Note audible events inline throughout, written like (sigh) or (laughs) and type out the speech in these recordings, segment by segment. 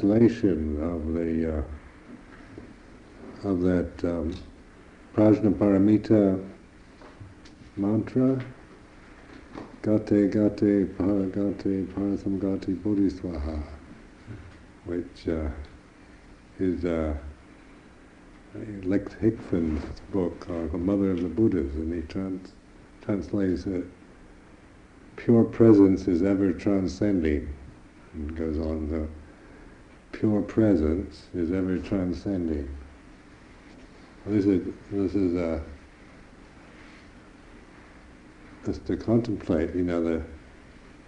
translation of the uh, of that um, Prajnaparamita mantra, Gate Gate Paragate Parasamgate Bodhiswaha, which uh, is uh, Lex Hixon's book, The Mother of the Buddhas, and he trans- translates it, pure presence is ever transcending, and goes on, the pure presence is ever transcending. This is, this is a, just to contemplate, you know, the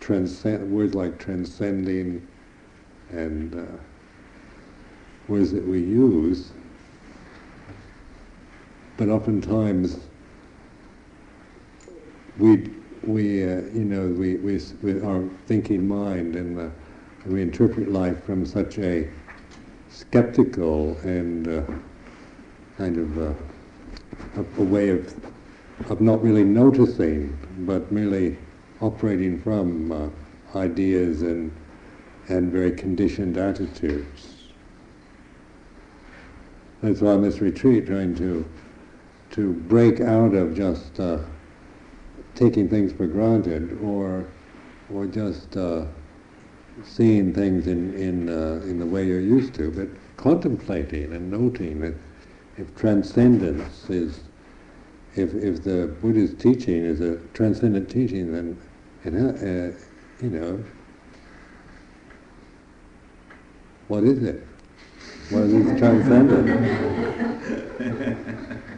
transcend, words like transcending and uh, words that we use, but oftentimes we, we uh, you know, we, we, with our thinking mind and uh, we interpret life from such a skeptical and uh, kind of uh, a, a way of of not really noticing, but merely operating from uh, ideas and and very conditioned attitudes. That's why on this retreat, trying to to break out of just uh, taking things for granted, or or just uh, seeing things in in uh, in the way you're used to, but contemplating and noting that if transcendence is if if the Buddha's teaching is a transcendent teaching, then it uh, you know what is it? What is transcendent? (laughs)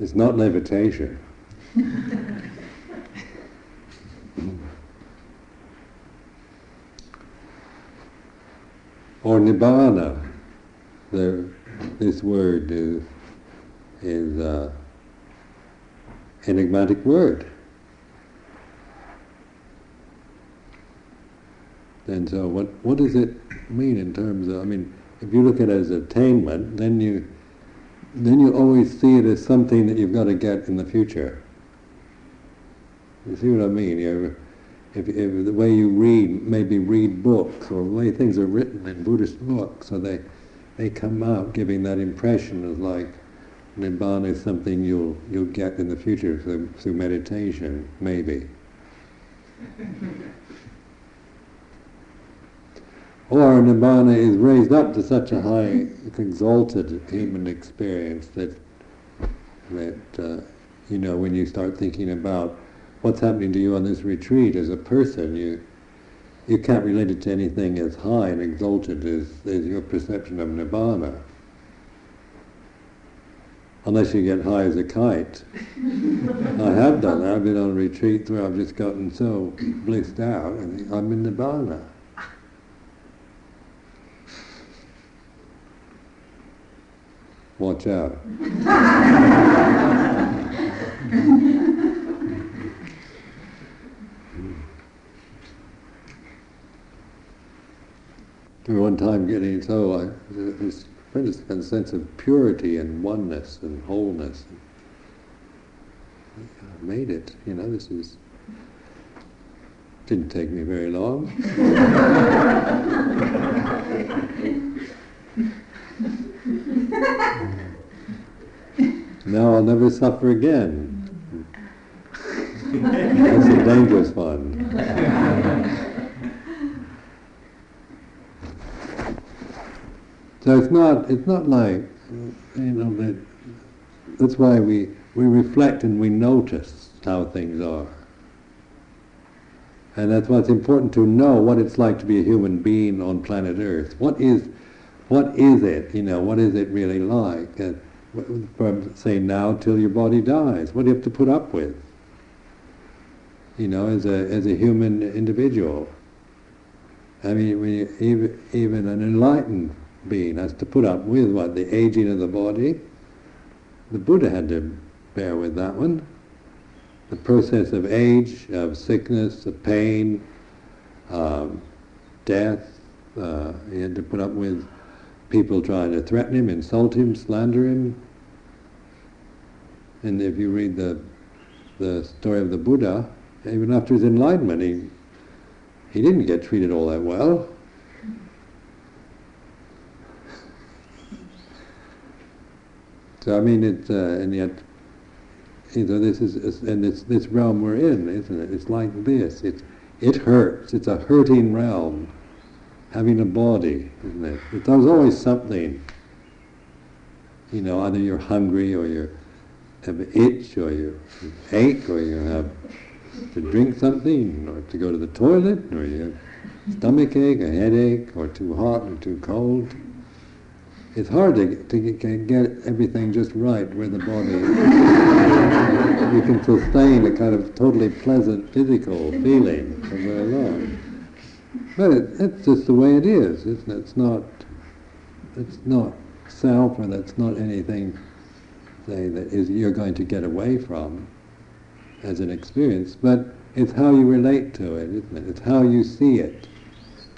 it's not levitation. or nibbana. This word is, is uh, enigmatic word. And so what, what does it mean in terms of, I mean, if you look at it as attainment, then you, then you always see it as something that you've got to get in the future. You see what I mean? You're, if, if the way you read, maybe read books, or the way things are written in Buddhist books, so they, they come out giving that impression of like Nibbana is something you'll, you'll get in the future through, through meditation, maybe. (laughs) or Nibbana is raised up to such a high, exalted human experience that, that uh, you know, when you start thinking about what's happening to you on this retreat as a person, you you can't relate it to anything as high and exalted as, as your perception of nibbana. Unless you get high as a kite. (laughs) I have done that. I've been on retreats where I've just gotten so blissed out and I'm in nibbana. Watch out. one time getting so I, this tremendous sense of purity and oneness and wholeness. I made it. You know, this is didn't take me very long. (laughs) now I'll never suffer again. That's a dangerous one. So it's not it's not like you know that that's why we we reflect and we notice how things are. And that's why it's important to know what it's like to be a human being on planet Earth. What is what is it? You know, what is it really like? Uh, from say now till your body dies. What do you have to put up with? You know, as a as a human individual. I mean, you, even even an enlightened being has to put up with what the aging of the body. The Buddha had to bear with that one. The process of age, of sickness, of pain, um, death. Uh, he had to put up with people trying to threaten him, insult him, slander him. And if you read the the story of the Buddha, even after his enlightenment, he he didn't get treated all that well. So I mean, it's uh, and yet, you know, this is and it's this realm we're in, isn't it? It's like this. It's it hurts. It's a hurting realm, having a body, isn't it? There's always something. You know, either you're hungry or you have an itch or you ache or you have to drink something or to go to the toilet or you have stomach ache, a headache, or too hot or too cold it's hard to, to get everything just right where the body you can sustain a kind of totally pleasant physical feeling for very long. But it, it's just the way it is, isn't it? It's not it's not self or that's not anything say that is you're going to get away from as an experience, but it's how you relate to it, isn't it? It's how you see it,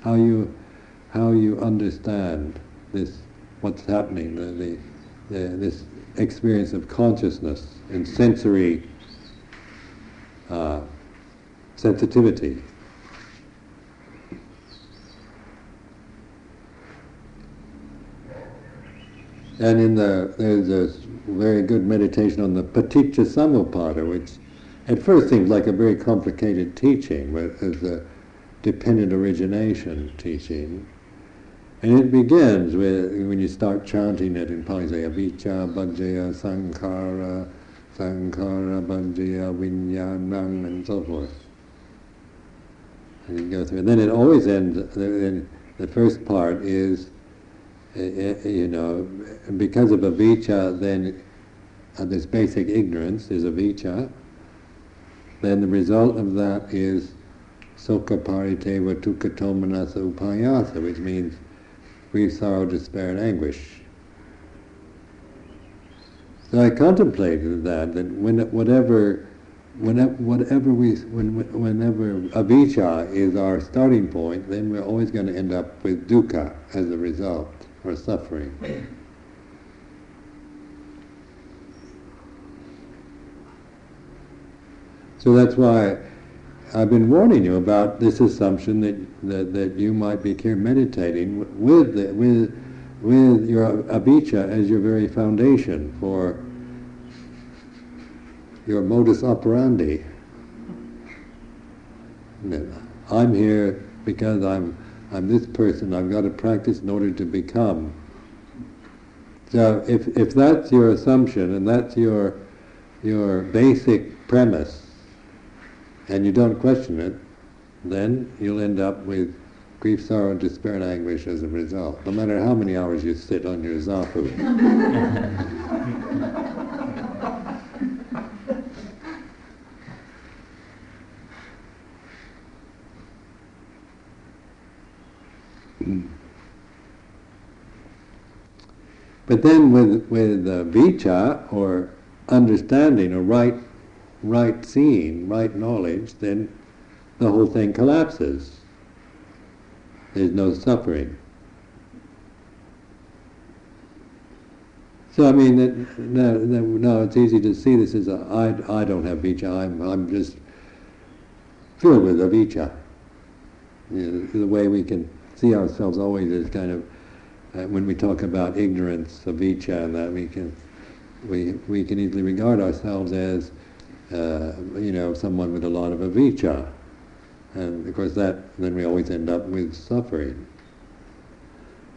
how you how you understand this what's happening, the, the, the, this experience of consciousness and sensory uh, sensitivity. And in the there's a very good meditation on the paticca samuppada, which at first seems like a very complicated teaching, but as a dependent origination teaching. And it begins with, when you start chanting it in Pali, say, avijja, paccaya, sankhara, sankhara, paccaya, vinyanang, and so forth. And you go through. And then it always ends, the, first part is, you know, because of avijja, then uh, this basic ignorance is avijja, then the result of that is soka parideva dukkhadomanassa upayasa, which means grief, sorrow, despair, and anguish. So I contemplated that, that when, whatever, whenever, whatever we, when, whenever avijja is our starting point, then we're always going to end up with dukkha as a result, or suffering. So that's why I've been warning you about this assumption that, that, that you might be here meditating with, the, with, with your avijja as your very foundation for your modus operandi. Mm-hmm. I'm here because I'm, I'm this person. I've got to practice in order to become. So if, if that's your assumption and that's your, your basic premise, and you don't question it, then you'll end up with grief, sorrow, despair, and anguish as a result, no matter how many hours you sit on your zafu. (laughs) But then with, with uh, vijja, or understanding, or right right seeing, right knowledge, then the whole thing collapses. There's no suffering. So I mean, that, no, no, it's easy to see this as a, I, I don't have vijja. I'm, I'm just filled with avijja. You know, the way we can see ourselves always is kind of uh, when we talk about ignorance, of avijja, and that we can we we can easily regard ourselves as uh, you know, someone with a lot of avijja. And of course that, then we always end up with suffering.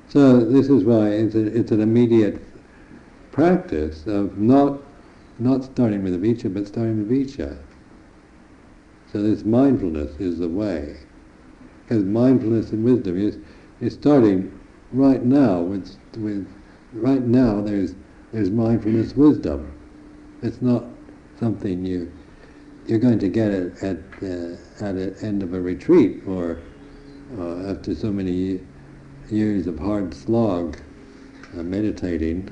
So this is why it's, a, it's an immediate practice of not, not starting with avijja, but starting with vijja. So this mindfulness is the way. Because mindfulness and wisdom is, is starting right now with, with right now there's, there's mindfulness wisdom. It's not something you you're going to get it at uh, at the end of a retreat or uh, after so many years of hard slog uh, meditating.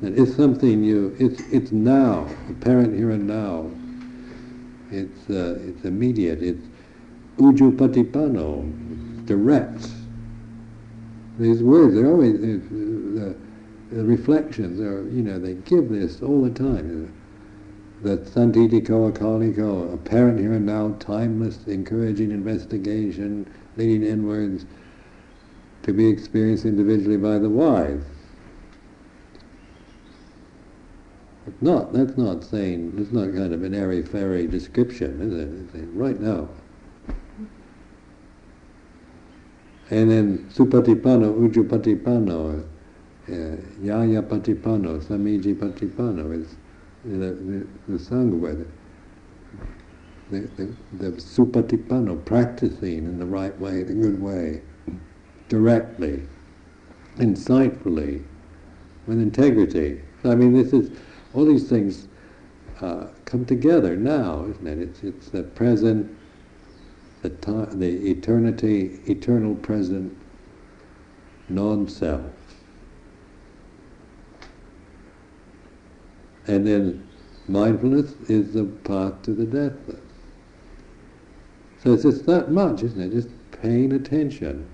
That it's something you it's it's now apparent here and now. It's uh, it's immediate. It's ujupatipano, direct. These words they're always uh, the reflections are, you know, they give this all the time. The Sanditthiko Akaliko, apparent here and now, timeless, encouraging investigation, leading inwards, to be experienced individually by the wise. Not, that's not saying, it's not kind of an airy-fairy description, is it? It's right now. And then Supatipano, Ujupatipano, uh, Yaya Patipano, Samici Patipano is the, the, Sangha the, the, the Supatipano, practicing in the right way, the good way, directly, insightfully, with integrity. I mean, this is all these things uh, come together now, isn't it? It's, it's the present, the time, the eternity, eternal present, non-self. And then mindfulness is the path to the deathless. So it's just that much, isn't it? Just paying attention,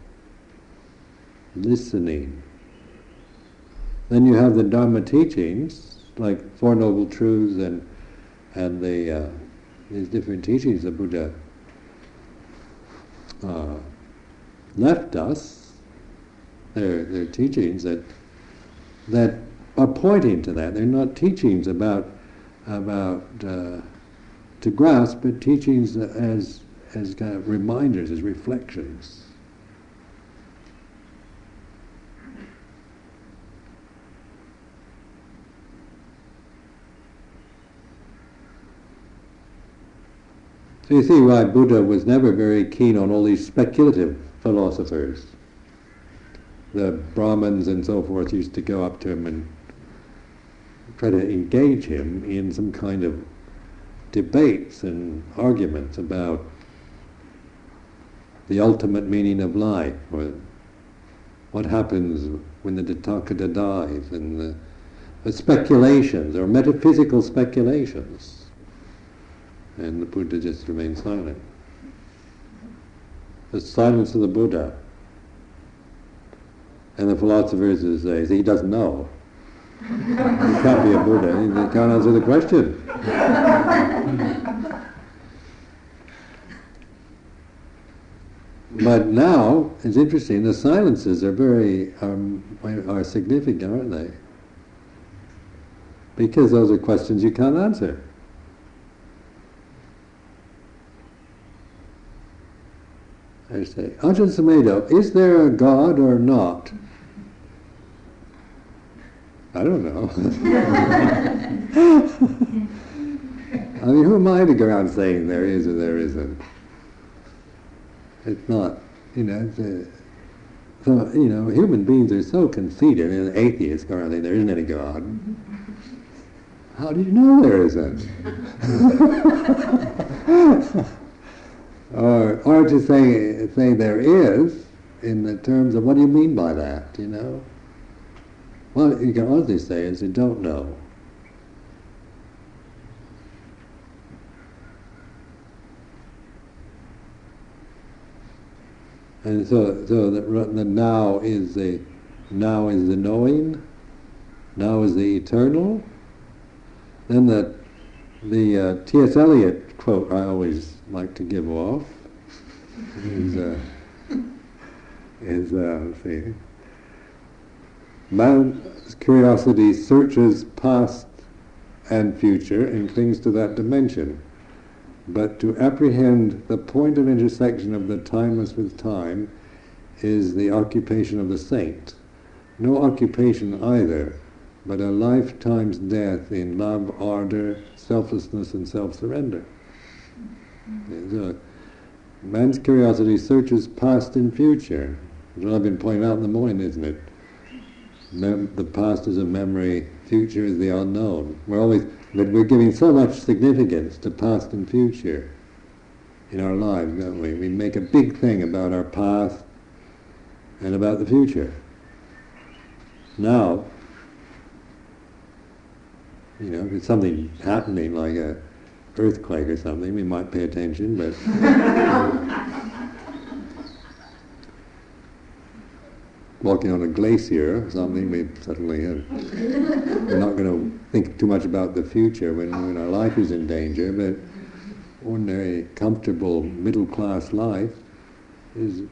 listening. Then you have the Dharma teachings, like Four Noble Truths and and the uh, these different teachings the Buddha uh, left us. They're, they're teachings that that are pointing to that. They're not teachings about about uh, to grasp, but teachings as as kind of reminders, as reflections. So you see why Buddha was never very keen on all these speculative philosophers. The Brahmins and so forth used to go up to him and try to engage him in some kind of debates and arguments about the ultimate meaning of life, or what happens when the Tathagata dies, and the, the speculations, or metaphysical speculations. And the Buddha just remained silent. The silence of the Buddha. And the philosophers say, he doesn't know. he can't be a Buddha. He can't answer the question. but now it's interesting. The silences are very um, are significant, aren't they? Because those are questions you can't answer. I say, Ajahn Sumedho, is there a God or not? I don't know. (laughs) I mean, who am I to go around saying there is or there isn't? It's not, you know, so, you know, human beings are so conceited, and atheists go around saying there isn't any God. How do you know there isn't? (laughs) or, or to say, say there is, in the terms of what do you mean by that, you know? Well, you can honestly say is you don't know. And so, so the, the now is the now is the knowing, now is the eternal. Then the the uh, T.S. Eliot quote I always like to give off is, uh, is uh, see, curiosity searches past and future and clings to that dimension. But to apprehend the point of intersection of the timeless with time is the occupation of the saint. No occupation either, but a lifetime's death in love, ardor, selflessness, and self-surrender. Man's curiosity searches past and future. That's what I've been pointing out in the morning, isn't it? Mem- the past is a memory, future is the unknown. We're always, but we're giving so much significance to past and future in our lives, don't we? We make a big thing about our past and about the future. Now, you know, if it's something happening like a earthquake or something, we might pay attention, but walking on a glacier or something, we suddenly have, we're not going to think too much about the future when, when our life is in danger, but ordinary, comfortable, middle-class life is,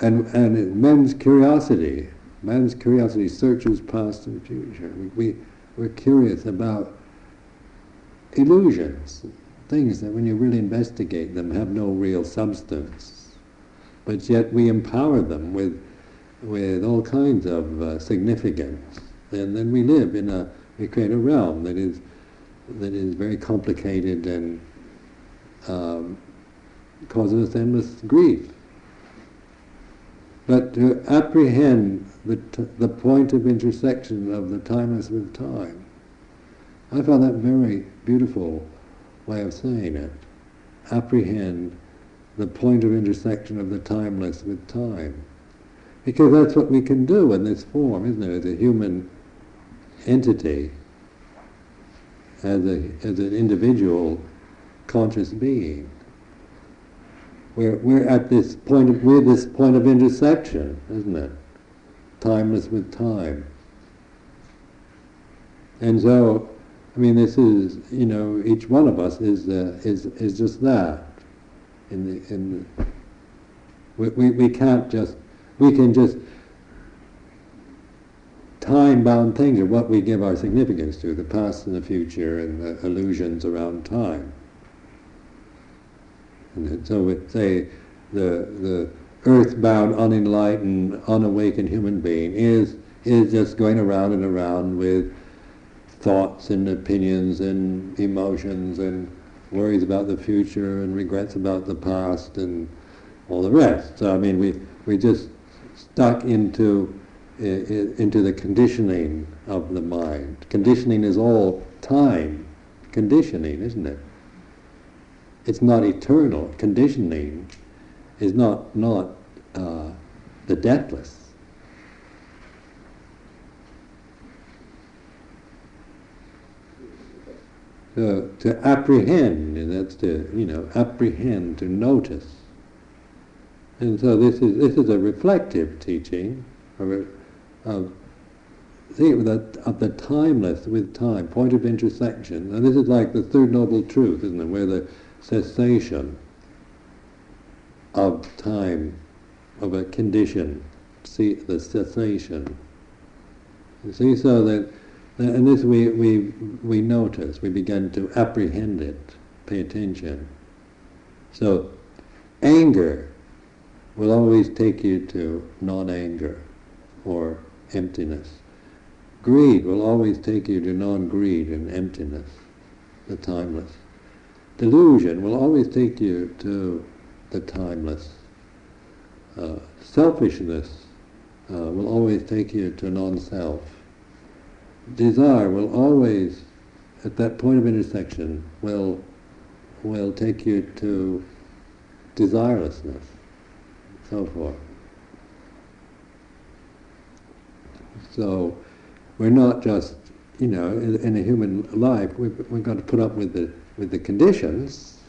and, and men's curiosity, man's curiosity searches past and future. We, we, we're curious about illusions, things that when you really investigate them have no real substance, but yet we empower them with, with all kinds of uh, significance. And then we live in a, we create a realm that is, that is very complicated and um, causes us endless grief. But to apprehend the, t- the point of intersection of the timeless with time, I found that very beautiful way of saying it. Apprehend the point of intersection of the timeless with time. Because that's what we can do in this form, isn't it? As a human entity, as, a, as an individual conscious being. We're, we're at this point of, we're this point of intersection, isn't it? Timeless with time. And so, I mean, this is, you know, each one of us is, uh, is, is just that. In the, in the, we, we, we can't just, we can just, time-bound things are what we give our significance to, the past and the future and the illusions around time. And so we say the, the earthbound, unenlightened, unawakened human being is, is just going around and around with thoughts and opinions and emotions and worries about the future and regrets about the past and all the rest. So I mean, we we just stuck into into the conditioning of the mind. Conditioning is all time conditioning, isn't it? It's not eternal. Conditioning is not not uh, the deathless. So to apprehend, and that's to you know apprehend, to notice. And so this is this is a reflective teaching of, of the, of the timeless with time, point of intersection. And this is like the third noble truth, isn't it? Where the cessation of time, of a condition, see the cessation. You see, so that and this we, we, we notice, we begin to apprehend it, pay attention. So anger will always take you to non-anger or emptiness. Greed will always take you to non-greed and emptiness, the timeless. Delusion will always take you to the timeless. Uh, selfishness uh, will always take you to non-self desire will always, at that point of intersection, will will take you to desirelessness, so forth. So we're not just, you know, in, in a human life, we've, we've got to put up with the with the conditions.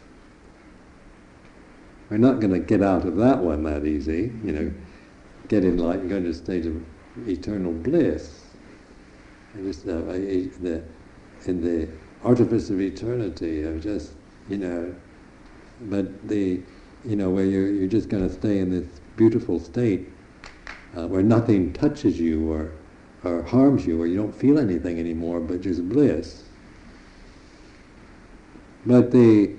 We're not going to get out of that one that easy, you know, get enlightened, go to a state of eternal bliss just uh, the in the artifice of eternity of just you know, but the you know where you're you're just going to stay in this beautiful state uh, where nothing touches you or or harms you, or you don't feel anything anymore, but just bliss. But the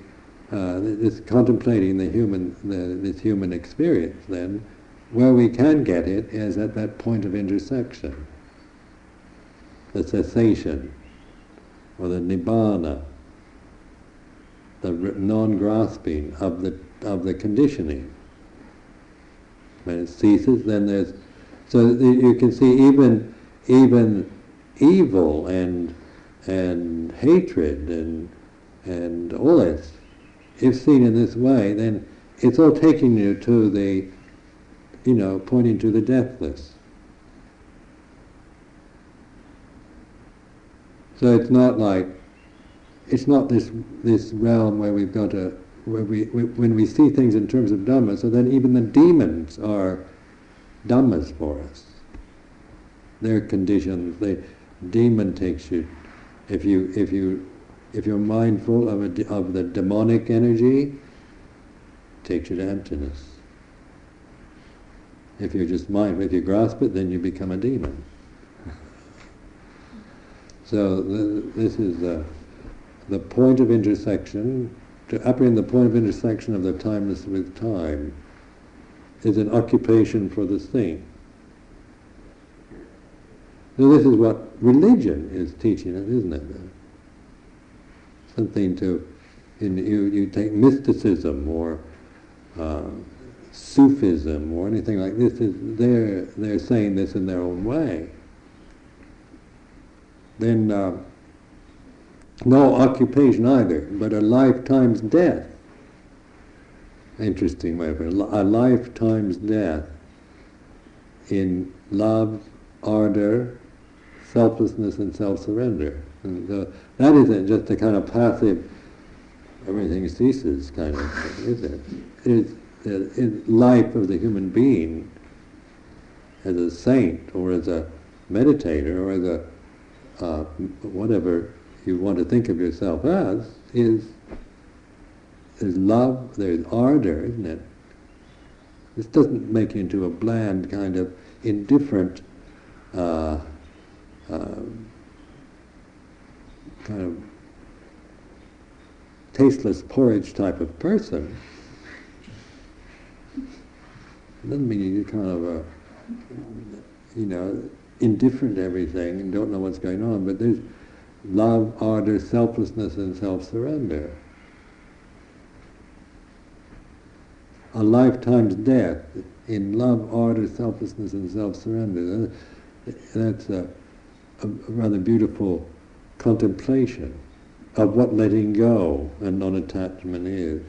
uh, this contemplating the human the, this human experience, then where we can get it is at that point of intersection the cessation, or the nibbana, the non-grasping of the of the conditioning. When it ceases, then there's so you can see even even evil and and hatred and and all this, if seen in this way, then it's all taking you to the, you know, pointing to the deathless. So it's not like, it's not this this realm where we've got a, where we, we when we see things in terms of Dhamma, so then even the demons are dhammas for us. They're conditions. The demon takes you. If you if you if you're mindful of a, of the demonic energy, takes you to emptiness. If you're just mindful, if you grasp it, then you become a demon. So the, this is the, the point of intersection. To apprehend the point of intersection of the timeless with time is an occupation for the thing. So this is what religion is teaching us, isn't it? Something to, in, you, you take mysticism or uh, Sufism or anything like this, is they're, they're saying this in their own way. Then uh, no occupation either, but a lifetime's death. Interesting way of it. A lifetime's death in love, ardor, selflessness, and self-surrender. And so that isn't just a kind of passive, everything ceases kind of thing, is it? It's the life of the human being as a saint or as a meditator or as a uh, whatever you want to think of yourself as is there's love, there's ardor, isn't it? This doesn't make you into a bland kind of indifferent uh, uh, kind of tasteless porridge type of person. It doesn't mean you're kind of a, you know, indifferent to everything and don't know what's going on, but there's love, ardor, selflessness, and self-surrender. A lifetime's death in love, ardor, selflessness, and self-surrender. That's a, a rather beautiful contemplation of what letting go and non-attachment is.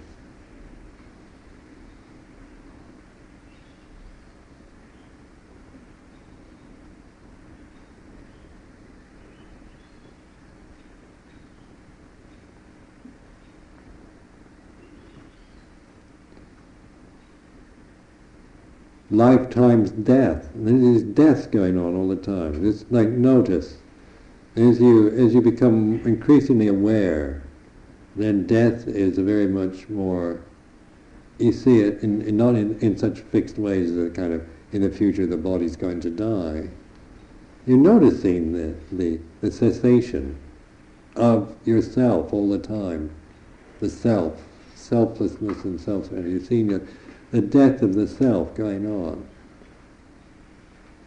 Lifetime's death. There's death going on all the time. It's like notice. As you as you become increasingly aware, then death is very much more. You see it in, in not in, in such fixed ways that kind of in the future the body's going to die. You're noticing the, the, the cessation of yourself all the time, the self, selflessness and self. You're seeing it the death of the self going on.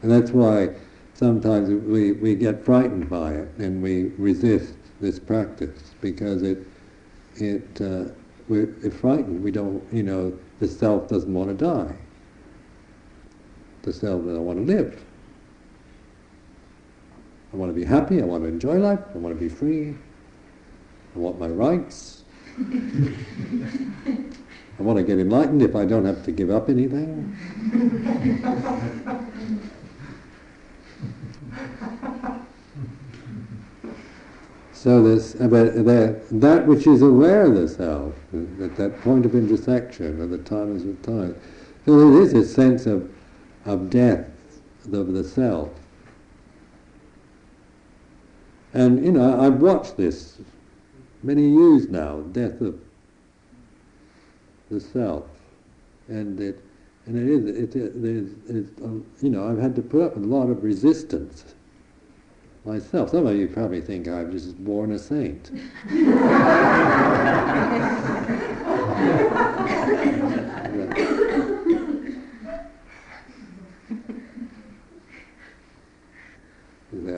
And that's why sometimes we, we get frightened by it and we resist this practice because it, it, uh, we're frightened. We don't, you know, the self doesn't want to die. The self doesn't want to live. I want to be happy, I want to enjoy life, I want to be free, I want my rights. (laughs) I want to get enlightened if I don't have to give up anything. (laughs) so this, but that, that which is aware of the self, at that point of intersection, of the times of time, so there is a sense of, of death of the self. And, you know, I've watched this many years now, death of the self, and it and it is it, it, um, you know I've had to put up with a lot of resistance myself. Some of you probably think I'm just born a saint.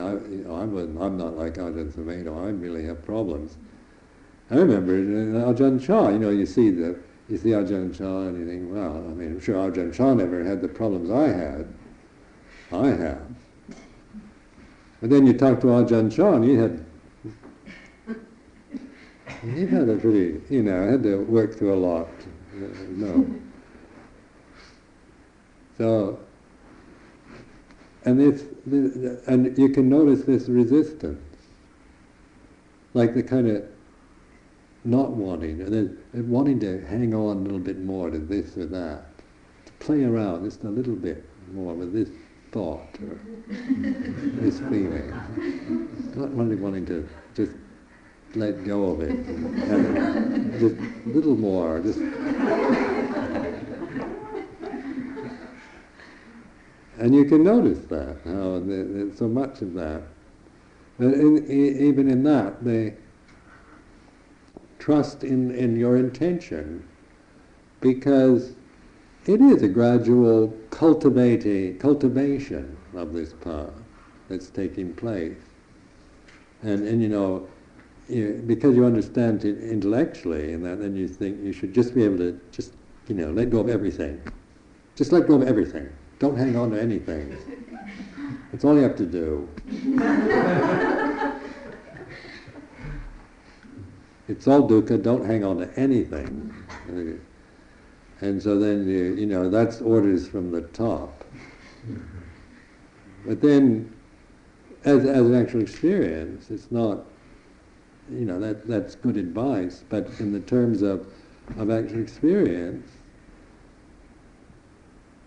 I, you know, I'm, I'm not like Ajahn Sumedho. I really have problems. I remember in Ajahn Chah, you know, you see the you see Ajahn Chah think, well, I mean, I'm sure Ajahn Chah never had the problems I had. I have. But then you talk to Ajahn Chah and he had, he had a pretty, you know, had to work through a lot. Uh, no. So, and this, and you can notice this resistance, like the kind of not wanting, and then wanting to hang on a little bit more to this or that, to play around just a little bit, more with this thought or (laughs) this feeling. Not really wanting to just let go of it. And just a little more. Just (laughs) and you can notice that how there's so much of that. In, even in that, they trust in, in your intention because it is a gradual cultivating, cultivation of this power that's taking place. And, and you know, you, because you understand it intellectually and that, then you think you should just be able to just, you know, let go of everything. Just let go of everything. Don't hang on to anything. That's all you have to do. (laughs) it's all dukkha, don't hang on to anything. Mm-hmm. And so then, you, you know, that's orders from the top. But then, as, as an actual experience, it's not, you know, that, that's good advice, but in the terms of, of actual experience,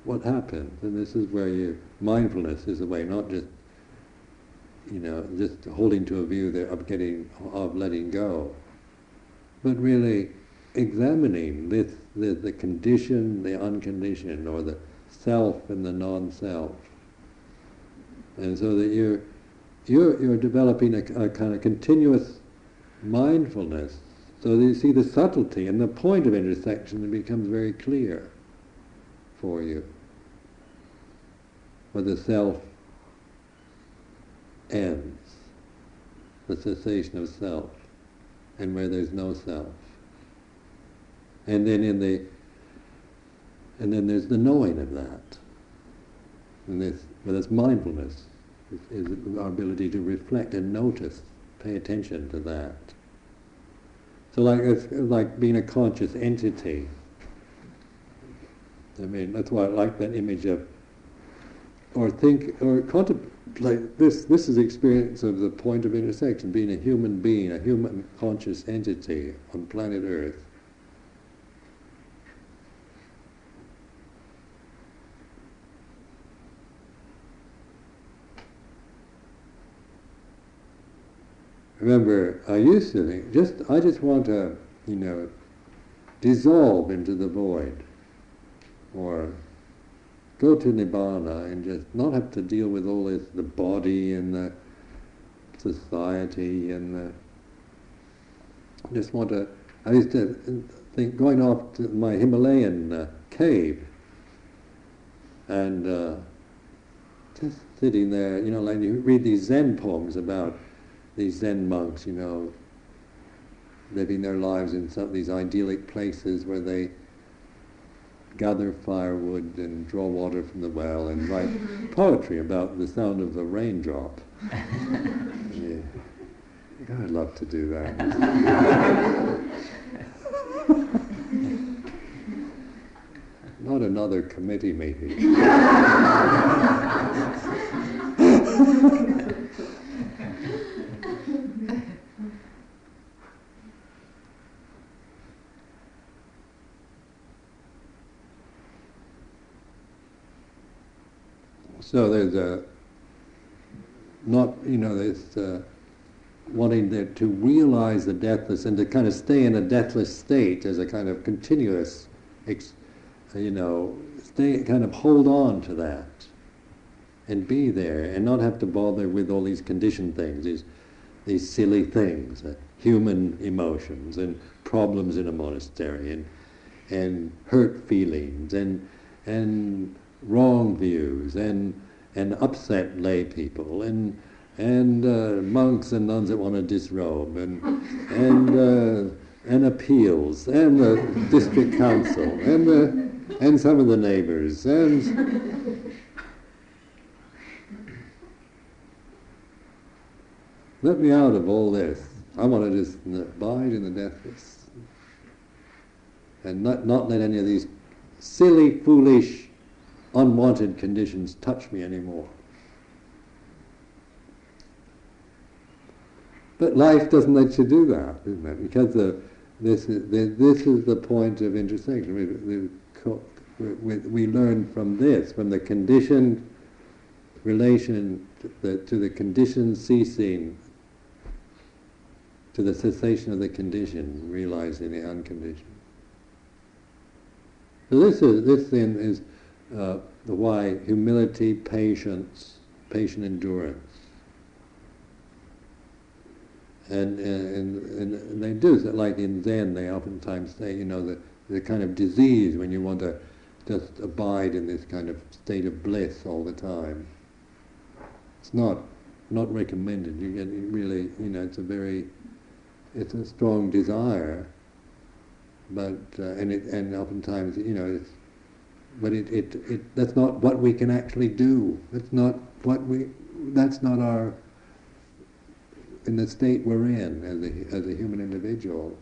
what happens? And this is where you, mindfulness is a way, not just, you know, just holding to a view there of getting, of letting go, but really examining this, the, the condition, the unconditioned, or the self and the non-self. And so that you're, you're, you're developing a, a kind of continuous mindfulness so that you see the subtlety and the point of intersection becomes very clear for you. Where the self ends, the cessation of self, and where there's no self. And then in the and then there's the knowing of that. And this well that's mindfulness is, our ability to reflect and notice, pay attention to that. So like like being a conscious entity. I mean that's why I like that image of or think or contemplate this this is the experience of the point of intersection, being a human being, a human conscious entity on planet Earth. Remember, I used to think, just I just want to, you know, dissolve into the void, or go to nibbana and just not have to deal with all this, the body and the society and the. Just want to. I used to think going off to my Himalayan uh, cave and uh, just sitting there, you know, like you read these Zen poems about these Zen monks, you know, living their lives in some of these idyllic places where they gather firewood and draw water from the well and write (laughs) poetry about the sound of the raindrop. (laughs) yeah. I'd love to do that. (laughs) Not another committee meeting. So there's a not you know this uh, wanting to, to realize the deathless and to kind of stay in a deathless state as a kind of continuous, ex, you know, stay kind of hold on to that and be there and not have to bother with all these conditioned things, these these silly things, uh, human emotions and problems in a monastery and and hurt feelings and and wrong views and and upset lay people and and uh, monks and nuns that want to disrobe and and uh, and appeals and the district council and the and some of the neighbors and let me out of all this. I want to just abide in the deathless and not not let any of these silly, foolish unwanted conditions touch me anymore. But life doesn't let you do that? Because the, this, is, the, this is the point of intersection. we, we learn from this, from the conditioned relation to the, to the conditioned ceasing, to the cessation of the condition, realizing the unconditioned. So this is this then is uh, the why humility, patience, patient endurance. And, uh, and, and they do, like in Zen, they oftentimes say, you know, the, the kind of disease when you want to just abide in this kind of state of bliss all the time. It's not not recommended. You get really, you know, it's a very, it's a strong desire, but uh, and it and oftentimes, you know, it's, but it, it it that's not what we can actually do. That's not what we. That's not our. In the state we're in as a as a human individual,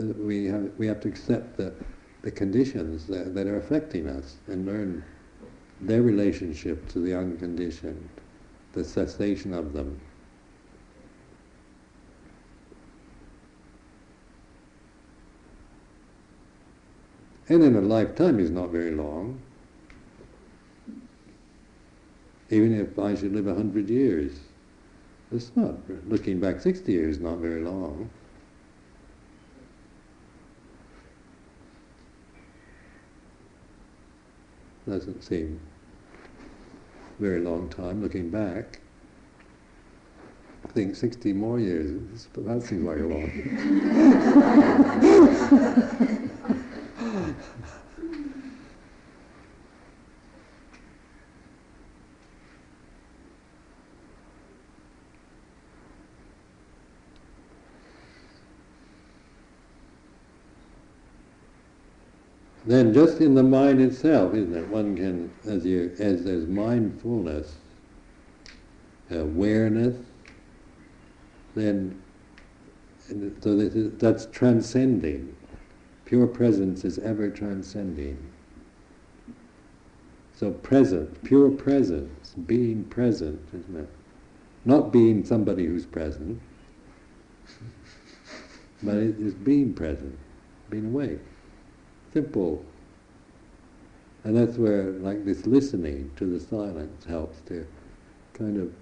uh, we have we have to accept the the conditions that, that are affecting us and learn their relationship to the unconditioned, the cessation of them. And in a lifetime is not very long. Even if I should live a hundred years, it's not, looking back 60 years, is not very long. doesn't seem very long time looking back. I think 60 more years, but that seems like a long. (laughs) (laughs) (laughs) then just in the mind itself, isn't it? One can, as you, as there's mindfulness, awareness, then, so is, that's transcending. Pure presence is ever transcending. So present, pure presence, being present, isn't it? Not being somebody who's present, (laughs) but it is being present, being awake simple. And that's where, like this listening to the silence helps to kind of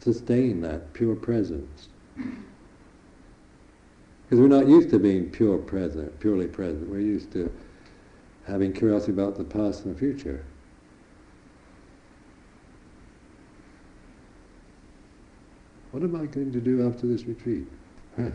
sustain that pure presence. Because we're not used to being pure present, purely present. We're used to having curiosity about the past and the future. What am I going to do after this retreat? (laughs) uh,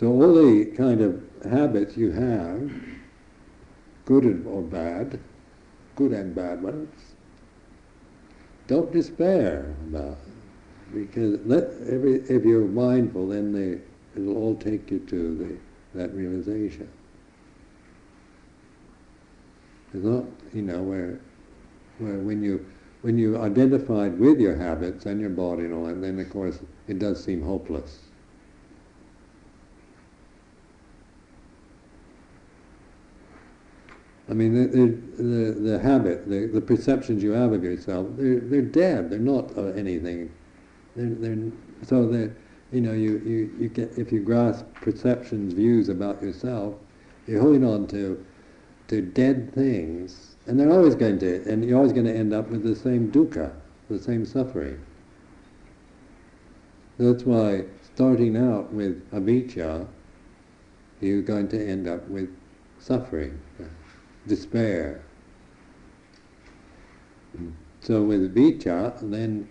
So all the kind of habits you have, good or bad, good and bad ones, don't despair about because let every if you're mindful, then they, it'll all take you to the, that realization. It's not, you know, where where when you when you identified with your habits and your body and all that, then of course it does seem hopeless. I mean, the, the, the habit, the, the perceptions you have of yourself, they're, they're dead. They're not uh, anything. They're, they're, so that, you know, you, you, you get, if you grasp perceptions, views about yourself, you're holding on to, to dead things, and they're always going to, and you're always going to end up with the same dukkha, the same suffering. That's why starting out with avijja, you're going to end up with suffering despair. So with vijja, then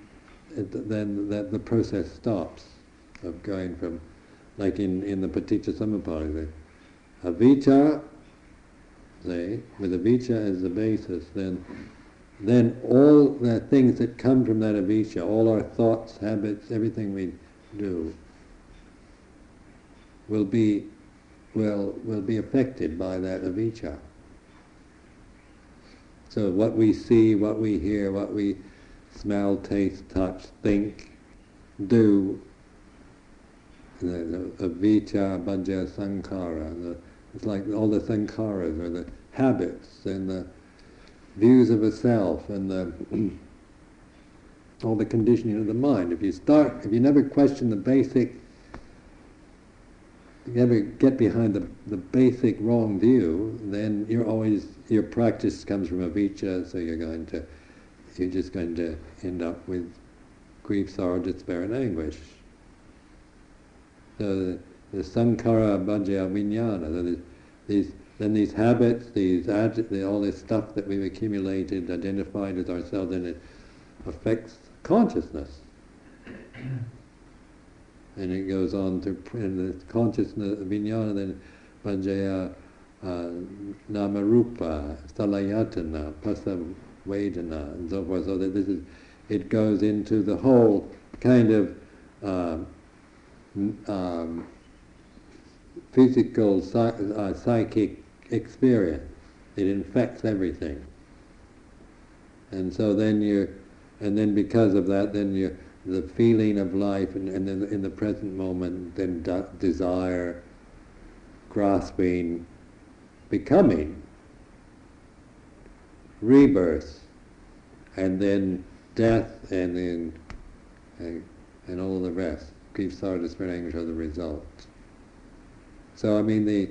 then that the process stops of going from, like in, in the paticca samuppada, avijja, say, with avijja as the basis, then then all the things that come from that avijja, all our thoughts, habits, everything we do, will be will will be affected by that avijja. So what we see, what we hear, what we smell, taste, touch, think, do, the, the avijja, paccaya, sankhara, the, it's like all the sankharas or the habits and the views of a self and the all the conditioning of the mind. If you start, if you never question the basic, you never get behind the, the basic wrong view, then you're always, your practice comes from avijja, so you're going to, you're just going to end up with grief, sorrow, despair, and anguish. So the, the sankhara paccaya vijnana, these, then these habits, these all this stuff that we've accumulated, identified as ourselves, and it affects consciousness. and it goes on to and the consciousness, vijnana, then paccaya namarupa, salayatana, phassa vedana, and so forth. So that this is, it goes into the whole kind of uh, um, physical, uh, psychic experience. It infects everything. And so then you, and then because of that, then you, the feeling of life, and, and then in the present moment, then de- desire, grasping, becoming, rebirth, and then death, and then and, and all the rest. Grief, sorrow, despair, anguish are the results. So I mean, the,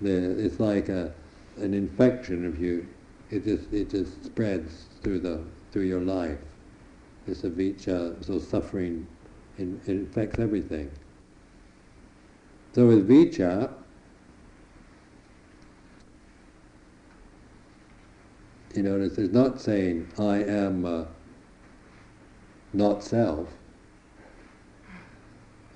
the it's like a, an infection of you. It just it just spreads through the through your life. This avijja, uh, so suffering, it infects everything. So with vijja, uh, you notice it's not saying I am uh, not self.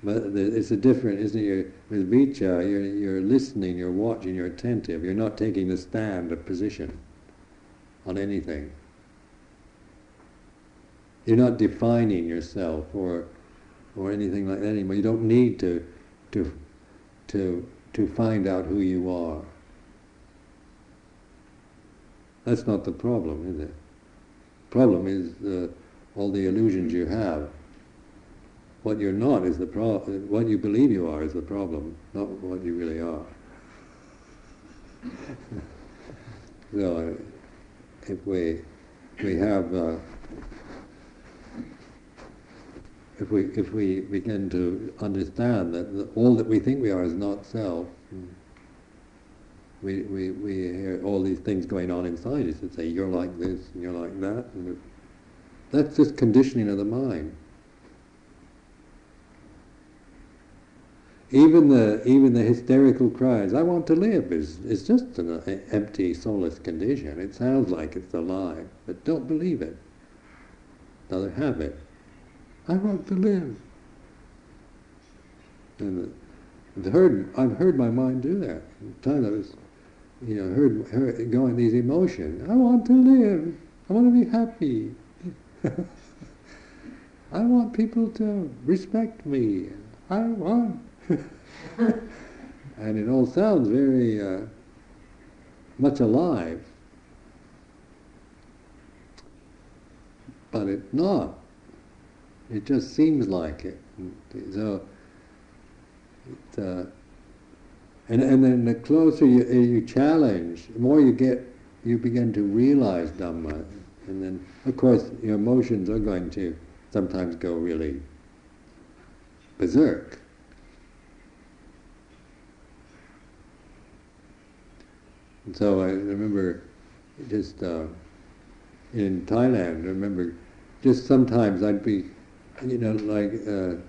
But it's a different, isn't it? with vijja, you're, you're listening, you're watching, you're attentive. You're not taking a stand, a position on anything. You're not defining yourself or or anything like that anymore. You don't need to to to to find out who you are. That's not the problem, is it? The problem is uh, all the illusions you have. What you're not is the problem. What you believe you are is the problem, not what you really are. (laughs) so, if we we have uh, if we if we begin to understand that the, all that we think we are is not self, we, we, we hear all these things going on inside us that say you're like this and you're like that, and that's just conditioning of the mind. Even the even the hysterical cries, "I want to live," is is just an uh, empty, soulless condition. It sounds like it's alive, but don't believe it. Another habit. I want to live. And uh, I've heard, I've heard my mind do that. Times I was, you know, heard, heard going these emotions. I want to live. I want to be happy. (laughs) I want people to respect me. I want. (laughs) and it all sounds very uh, much alive. But it's not. It just seems like it. So, it, uh, and and then the closer you, you challenge, the more you get, you begin to realize Dhamma, and then of course your emotions are going to sometimes go really berserk. And so I remember just uh, in Thailand, I remember just sometimes I'd be you know, like, uh,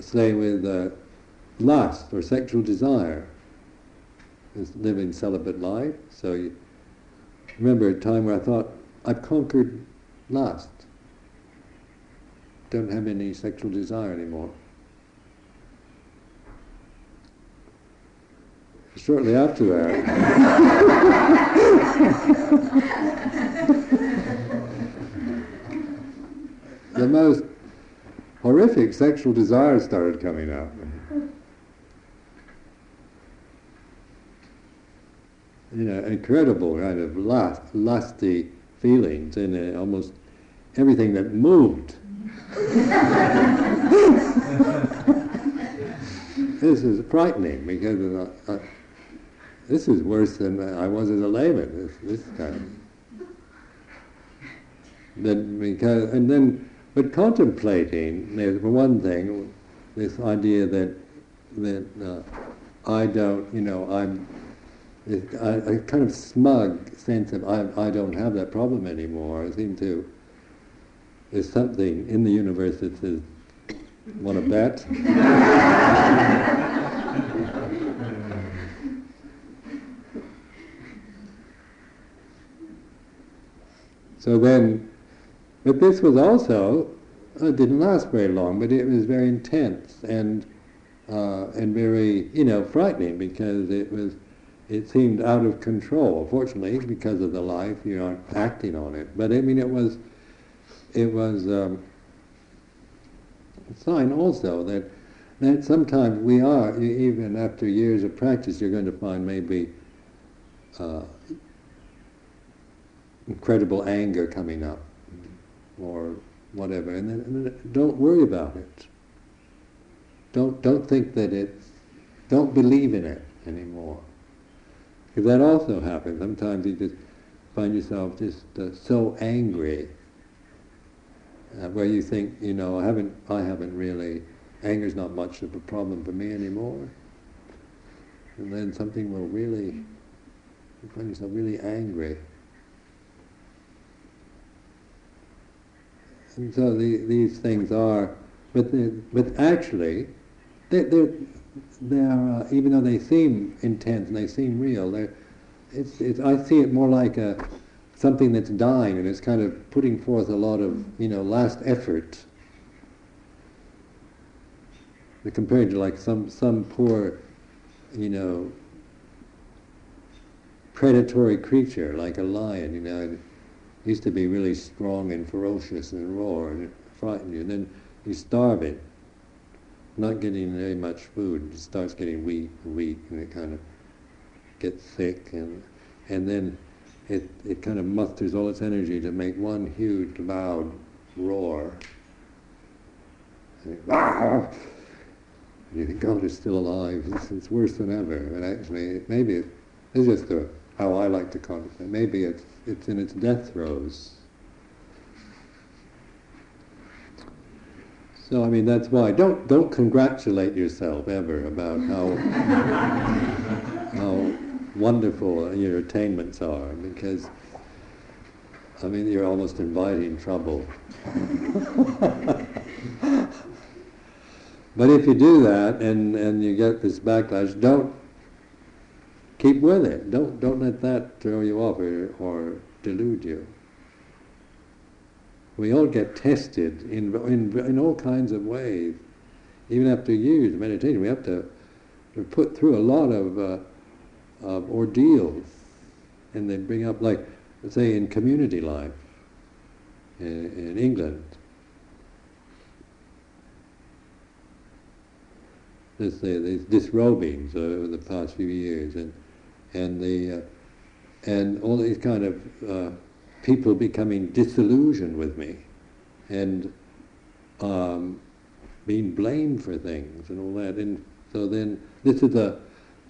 say with uh, lust or sexual desire, is living celibate life. So you remember a time where I thought, I've conquered lust. Don't have any sexual desire anymore. Shortly after that, (laughs) the most horrific sexual desires started coming out. You know, incredible kind of lust, lusty feelings uh, almost everything that moved. (laughs) this is frightening because uh, uh, this is worse than I was as a layman. This, this kind that because and then but contemplating for one thing this idea that that uh, I don't you know I'm a, kind of smug sense of I, I don't have that problem anymore. I seem to there's something in the universe that says want to bet. (laughs) so then, but this was also, it didn't last very long, but it was very intense and, uh, and very, you know, frightening because it was, it seemed out of control. Fortunately, because of the life, you aren't acting on it. But I mean, it was, it was, um, sign also that that sometimes we are, even after years of practice, you're going to find maybe uh, incredible anger coming up or whatever, and then, and then, don't worry about it. Don't don't think that it, don't believe in it anymore, because that also happens. Sometimes you just find yourself just uh, so angry uh, where you think, you know, I haven't, I haven't really, anger's not much of a problem for me anymore. And then something will really, you find yourself really angry. And so the, these things are, but but actually, they're, they're, they're uh, even though they seem intense and they seem real, they're, it's, it's, I see it more like a, something that's dying and it's kind of putting forth a lot of, you know, last effort. Compared to like some, some poor, you know, predatory creature like a lion, you know, it used to be really strong and ferocious and roar and it frightened you. And then you starve it, not getting very much food, it starts getting weak and weak and it kind of gets sick and and then it, it kind of musters all its energy to make one huge, loud roar. And, ah! you think God is still alive. It's, it's worse than ever. And actually, maybe it, it's just a, how I like to call it. Maybe it's, it's in its death throes. So I mean that's why don't don't congratulate yourself ever about how how wonderful your attainments are because I mean you're almost inviting trouble. (laughs) but if you do that and, and you get this backlash, don't keep with it. Don't don't let that throw you off or, or delude you. We all get tested in, in, in all kinds of ways. Even after years of meditation, we have to, to put through a lot of uh, of ordeals, and they bring up like, say, in community life in, in England. There's these disrobings over the past few years, and and the uh, and all these kind of uh, people becoming disillusioned with me, and um, being blamed for things and all that. And so then this is a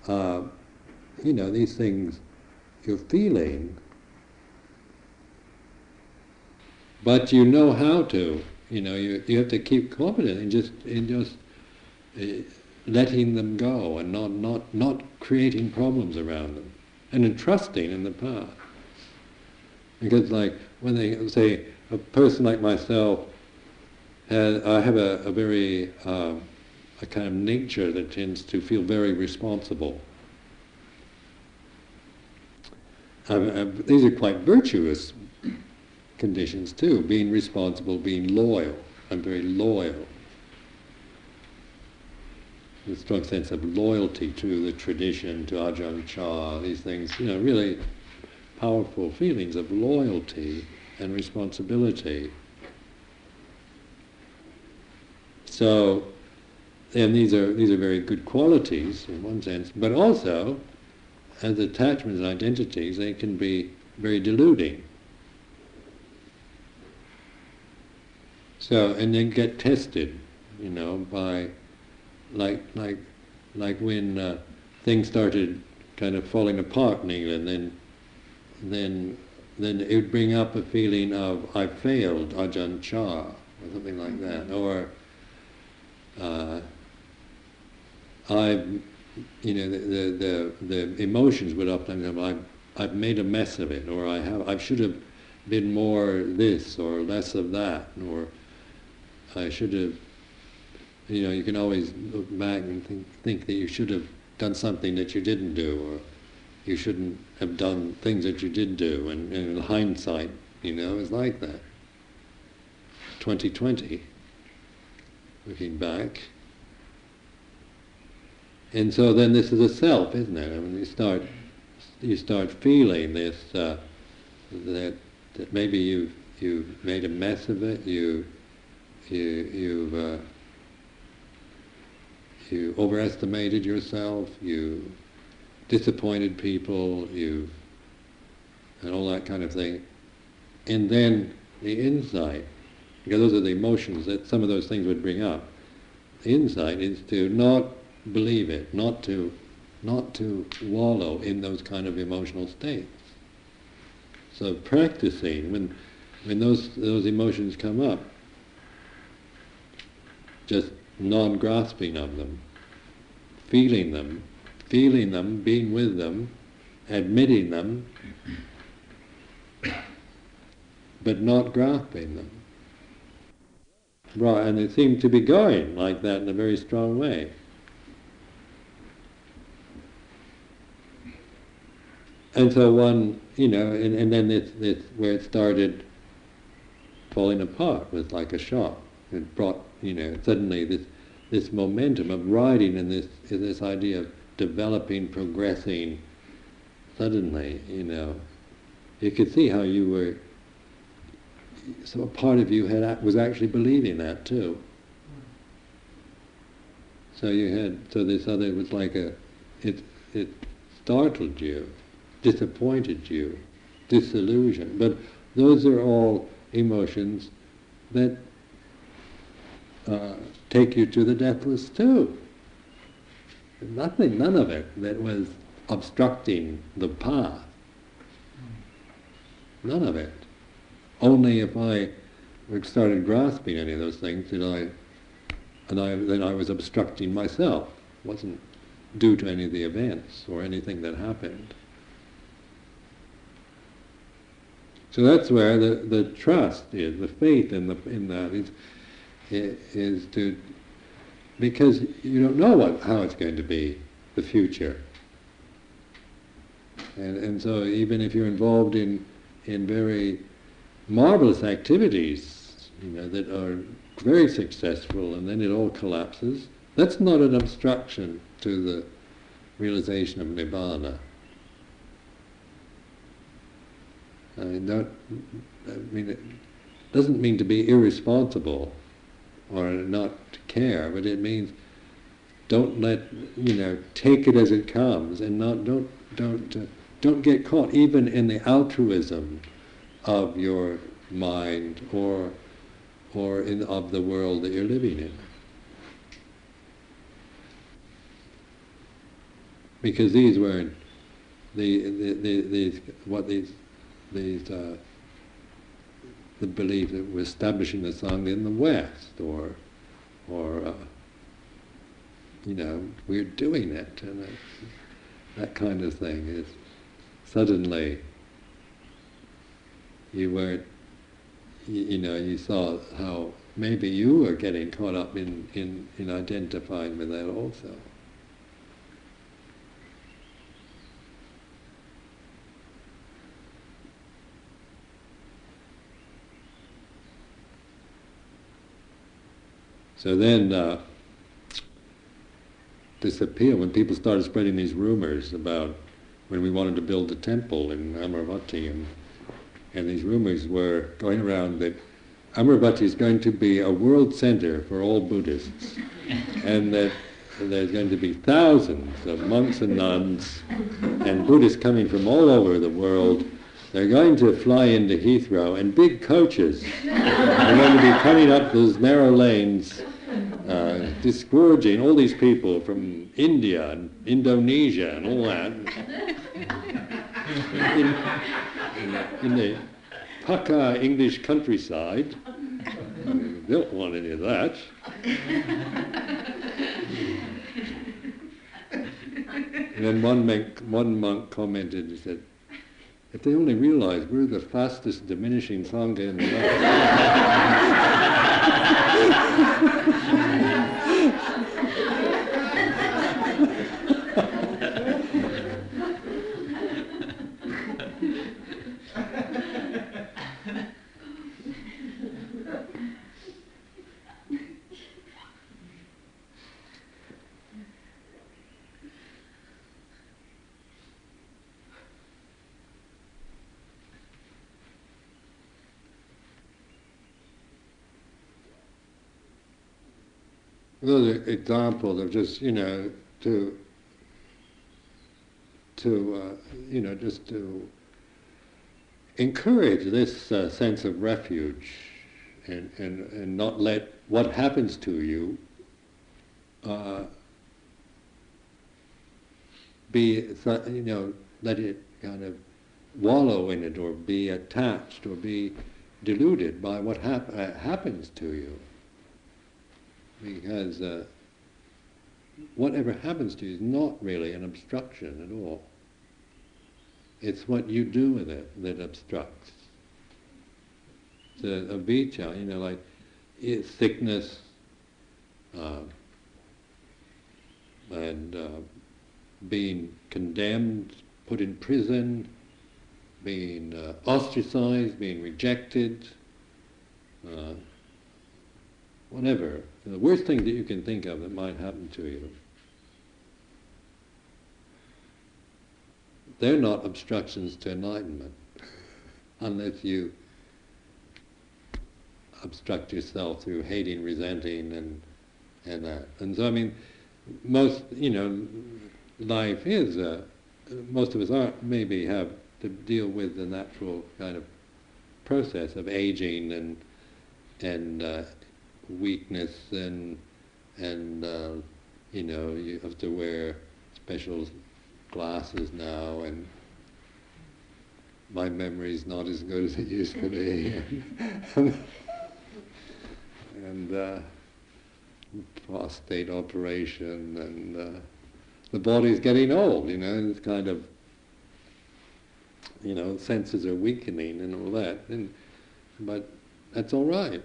uh, you know, these things you're feeling, but you know how to. You know, you, you have to keep confident and just in just uh, letting them go and not, not, not creating problems around them and in trusting in the path. Because like when they say a person like myself, I have a, a very um, a kind of nature that tends to feel very responsible uh, these are quite virtuous conditions too, being responsible, being loyal. I'm very loyal. A strong sense of loyalty to the tradition, to Ajahn Chah, these things, you know, really powerful feelings of loyalty and responsibility. So, and these are these are very good qualities in one sense, but also as attachments and identities, they can be very deluding. So and then get tested, you know, by like like like when uh, things started kind of falling apart in England, then then then it would bring up a feeling of I failed Ajahn Chah or something like that, or uh, I, you know, the, the, the, the emotions would often come. I've, I've made a mess of it, or I have, I should have been more this or less of that, or I should have. You know, you can always look back and think, think that you should have done something that you didn't do, or you shouldn't have done things that you did do. And, and in hindsight, you know, it's like that. 2020, looking back. And so then this is a self, isn't it? I mean, you start, you start feeling this, uh, that, that maybe you've, you've made a mess of it, you, you, you've, uh, you overestimated yourself, you disappointed people, you and all that kind of thing. And then the insight, because those are the emotions that some of those things would bring up. The insight is to not believe it, not to not to wallow in those kind of emotional states. So practicing when when those those emotions come up, just non-grasping of them, feeling them, feeling them, being with them, admitting them, but not grasping them. Right, and it seemed to be going like that in a very strong way. And so one, you know, and, and then this, this, where it started falling apart was like a shock. It brought, you know, suddenly this, this momentum of riding in this, in this idea of developing, progressing, suddenly, you know, you could see how you were, so a part of you had was actually believing that too. So you had, so this other was like a, it, it startled you, disappointed you, disillusioned. But those are all emotions that uh, take you to the deathless too nothing, none of it that was obstructing the path. None of it. Only if I started grasping any of those things did I, and I, then I was obstructing myself. It wasn't due to any of the events or anything that happened. So that's where the, the trust is, the faith in the in that is is to because you don't know what, how it's going to be, the future. And, and so even if you're involved in, in very marvelous activities, you know, that are very successful and then it all collapses, that's not an obstruction to the realization of nibbana. I mean, that, I mean, it doesn't mean to be irresponsible or not care, but it means don't let you know take it as it comes, and not don't don't uh, don't get caught even in the altruism of your mind or or in of the world that you're living in. Because these weren't the, the, the, these what these these uh, the belief that we're establishing the Sangha in the West or or uh, you know we're doing it and that, kind of thing is suddenly you weren't you, you, know you saw how maybe you were getting caught up in, in, in identifying with that also. So then uh, disappeared when people started spreading these rumors about when we wanted to build a temple in Amaravati and, and these rumors were going around that Amaravati is going to be a world center for all Buddhists (laughs) and that there's going to be thousands of monks and nuns and Buddhists coming from all over the world They're going to fly into Heathrow, and big coaches are going to be coming up those narrow lanes, uh, disgorging all these people from India and Indonesia and all that. In, in the Pukka English countryside, they don't want any of that. and then one monk, one monk commented, and said, if they only realize we're the fastest diminishing Sangha in the (laughs) those are examples of just you know to to uh, you know just to encourage this uh, sense of refuge and, and and not let what happens to you uh, be you know let it kind of wallow in it or be attached or be deluded by what hap- uh, happens to you because uh, whatever happens to you is not really an obstruction at all. It's what you do with it that obstructs. It's a, you know, like sickness uh, and uh, being condemned, put in prison, being uh, ostracized, being rejected, uh, whatever, the worst thing that you can think of that might happen to you. They're not obstructions to enlightenment (laughs) unless you obstruct yourself through hating, resenting, and and that. And so, I mean, most you know, life is. Uh, most of us are maybe have to deal with the natural kind of process of aging and and uh, weakness and and uh, you know you have to wear special glasses now and my memory is not as good as it used to be. (laughs) And uh, prostate operation and uh, the body's getting old you know and it's kind of you know senses are weakening and all that and but that's all right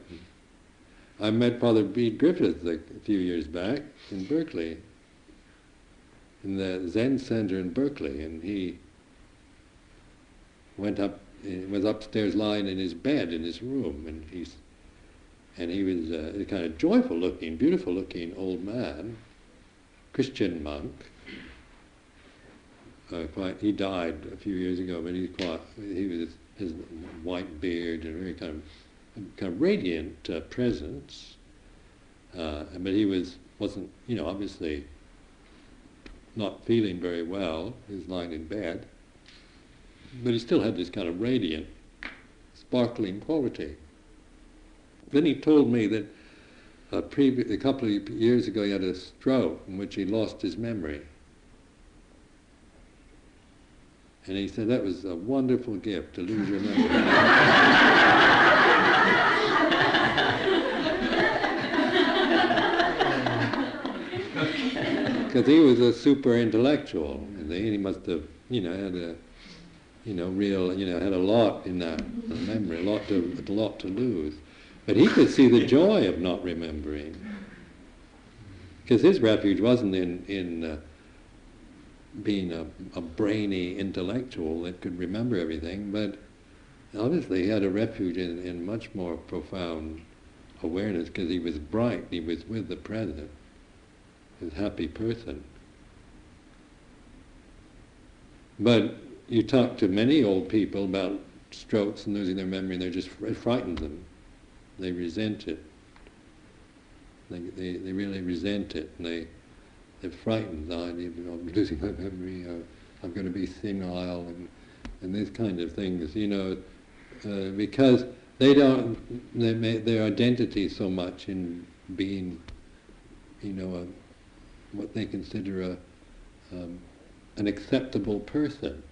I met Father Bede Griffith a few years back in Berkeley, in the Zen Center in Berkeley, and he went up, was upstairs lying in his bed in his room, and he's, and he was a kind of joyful-looking, beautiful-looking old man, Christian monk. Uh, quite, he died a few years ago, but he quite, he was his white beard and very kind of kind of radiant uh, presence. Uh, but he was wasn't you know obviously not feeling very well. He was lying in bed, but he still had this kind of radiant, sparkling quality. Then he told me that a, previ- a couple of years ago he had a stroke in which he lost his memory. And he said that was a wonderful gift to lose your memory. (laughs) because he was a super intellectual. And he must have, you know, had a, you know, real, you know, had a lot in that memory, a lot to, a lot to lose. But he could see the joy of not remembering, because his refuge wasn't in in uh, being a, a brainy intellectual that could remember everything, but obviously he had a refuge in, in much more profound awareness because he was bright, he was with the present a happy person. But you talk to many old people about strokes and losing their memory, and they're just it frightens them. They resent it. They, they, they really resent it, and they they're frightened. Oh, I'm losing my memory. Uh, I'm going to be senile, and and these kind of things, you know, uh, because they don't, they make their identity so much in being, you know, a, what they consider a, um, an acceptable person.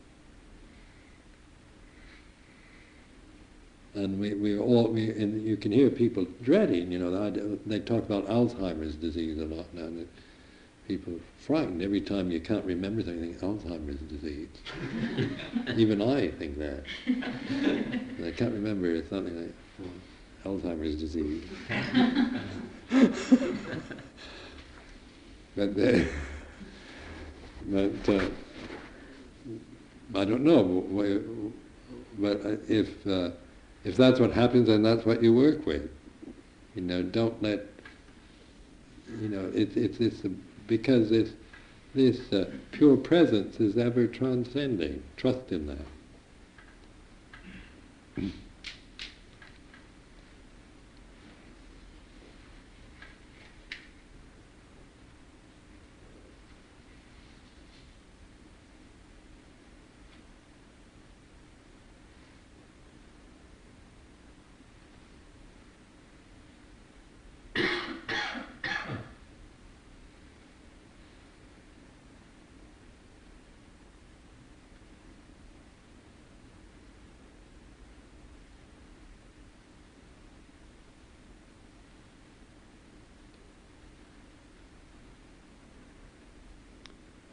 And we, we all, we, and you can hear people dreading, you know, they talk about Alzheimer's disease a lot now. And people frightened every time you can't remember something, Alzheimer's disease. (laughs) Even I think that. (laughs) I can't remember something like oh, Alzheimer's disease. (laughs) but, uh, (laughs) but uh, I don't know. But if uh, if that's what happens, then that's what you work with. You know, don't let. You know, it's it's it's because this this uh, pure presence is ever transcending. Trust in that.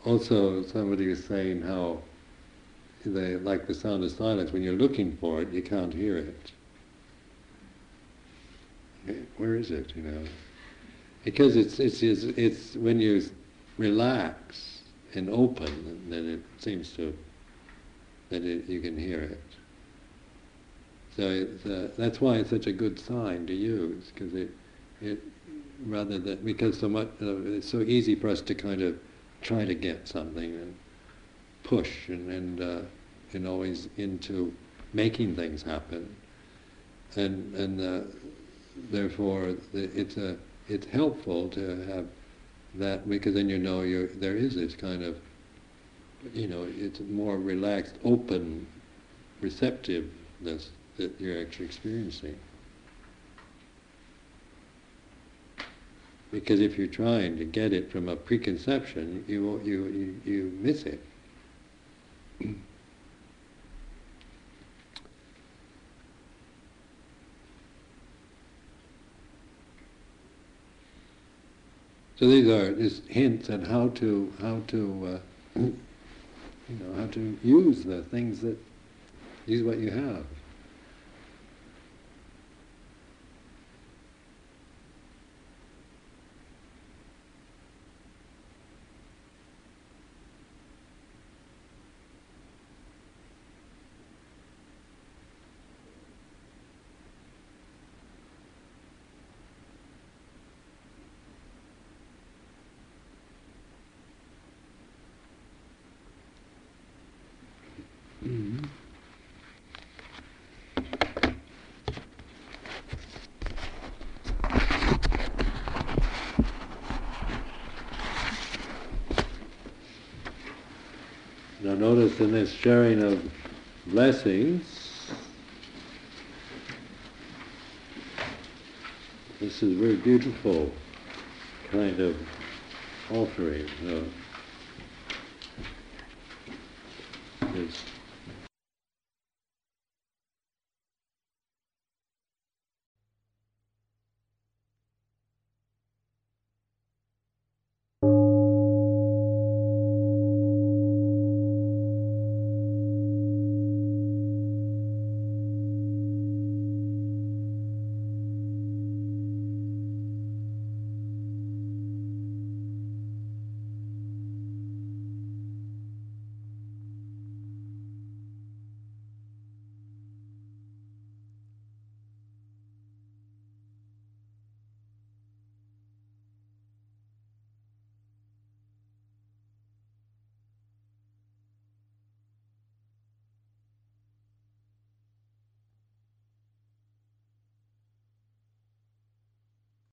Also somebody was saying how they like the sound of silence. When you're looking for it, you can't hear it. Where is it? You know, because it's it's it's, it's when you relax and open, then it seems to that it, you can hear it. So uh, that's why it's such a good sign to use, because it it rather than because so much uh, it's so easy for us to kind of try to get something and push and and, uh, and always into making things happen. And and uh, therefore it's a it's helpful to have that because then you know you there is this kind of you know it's more relaxed, open, receptiveness that you're actually experiencing. Because if you're trying to get it from a preconception, you, you, you, you miss it. So these are just hints at how to how to uh, you know how to use the things that use what you have. Now notice in this sharing of blessings, this is very beautiful kind of offering. Know.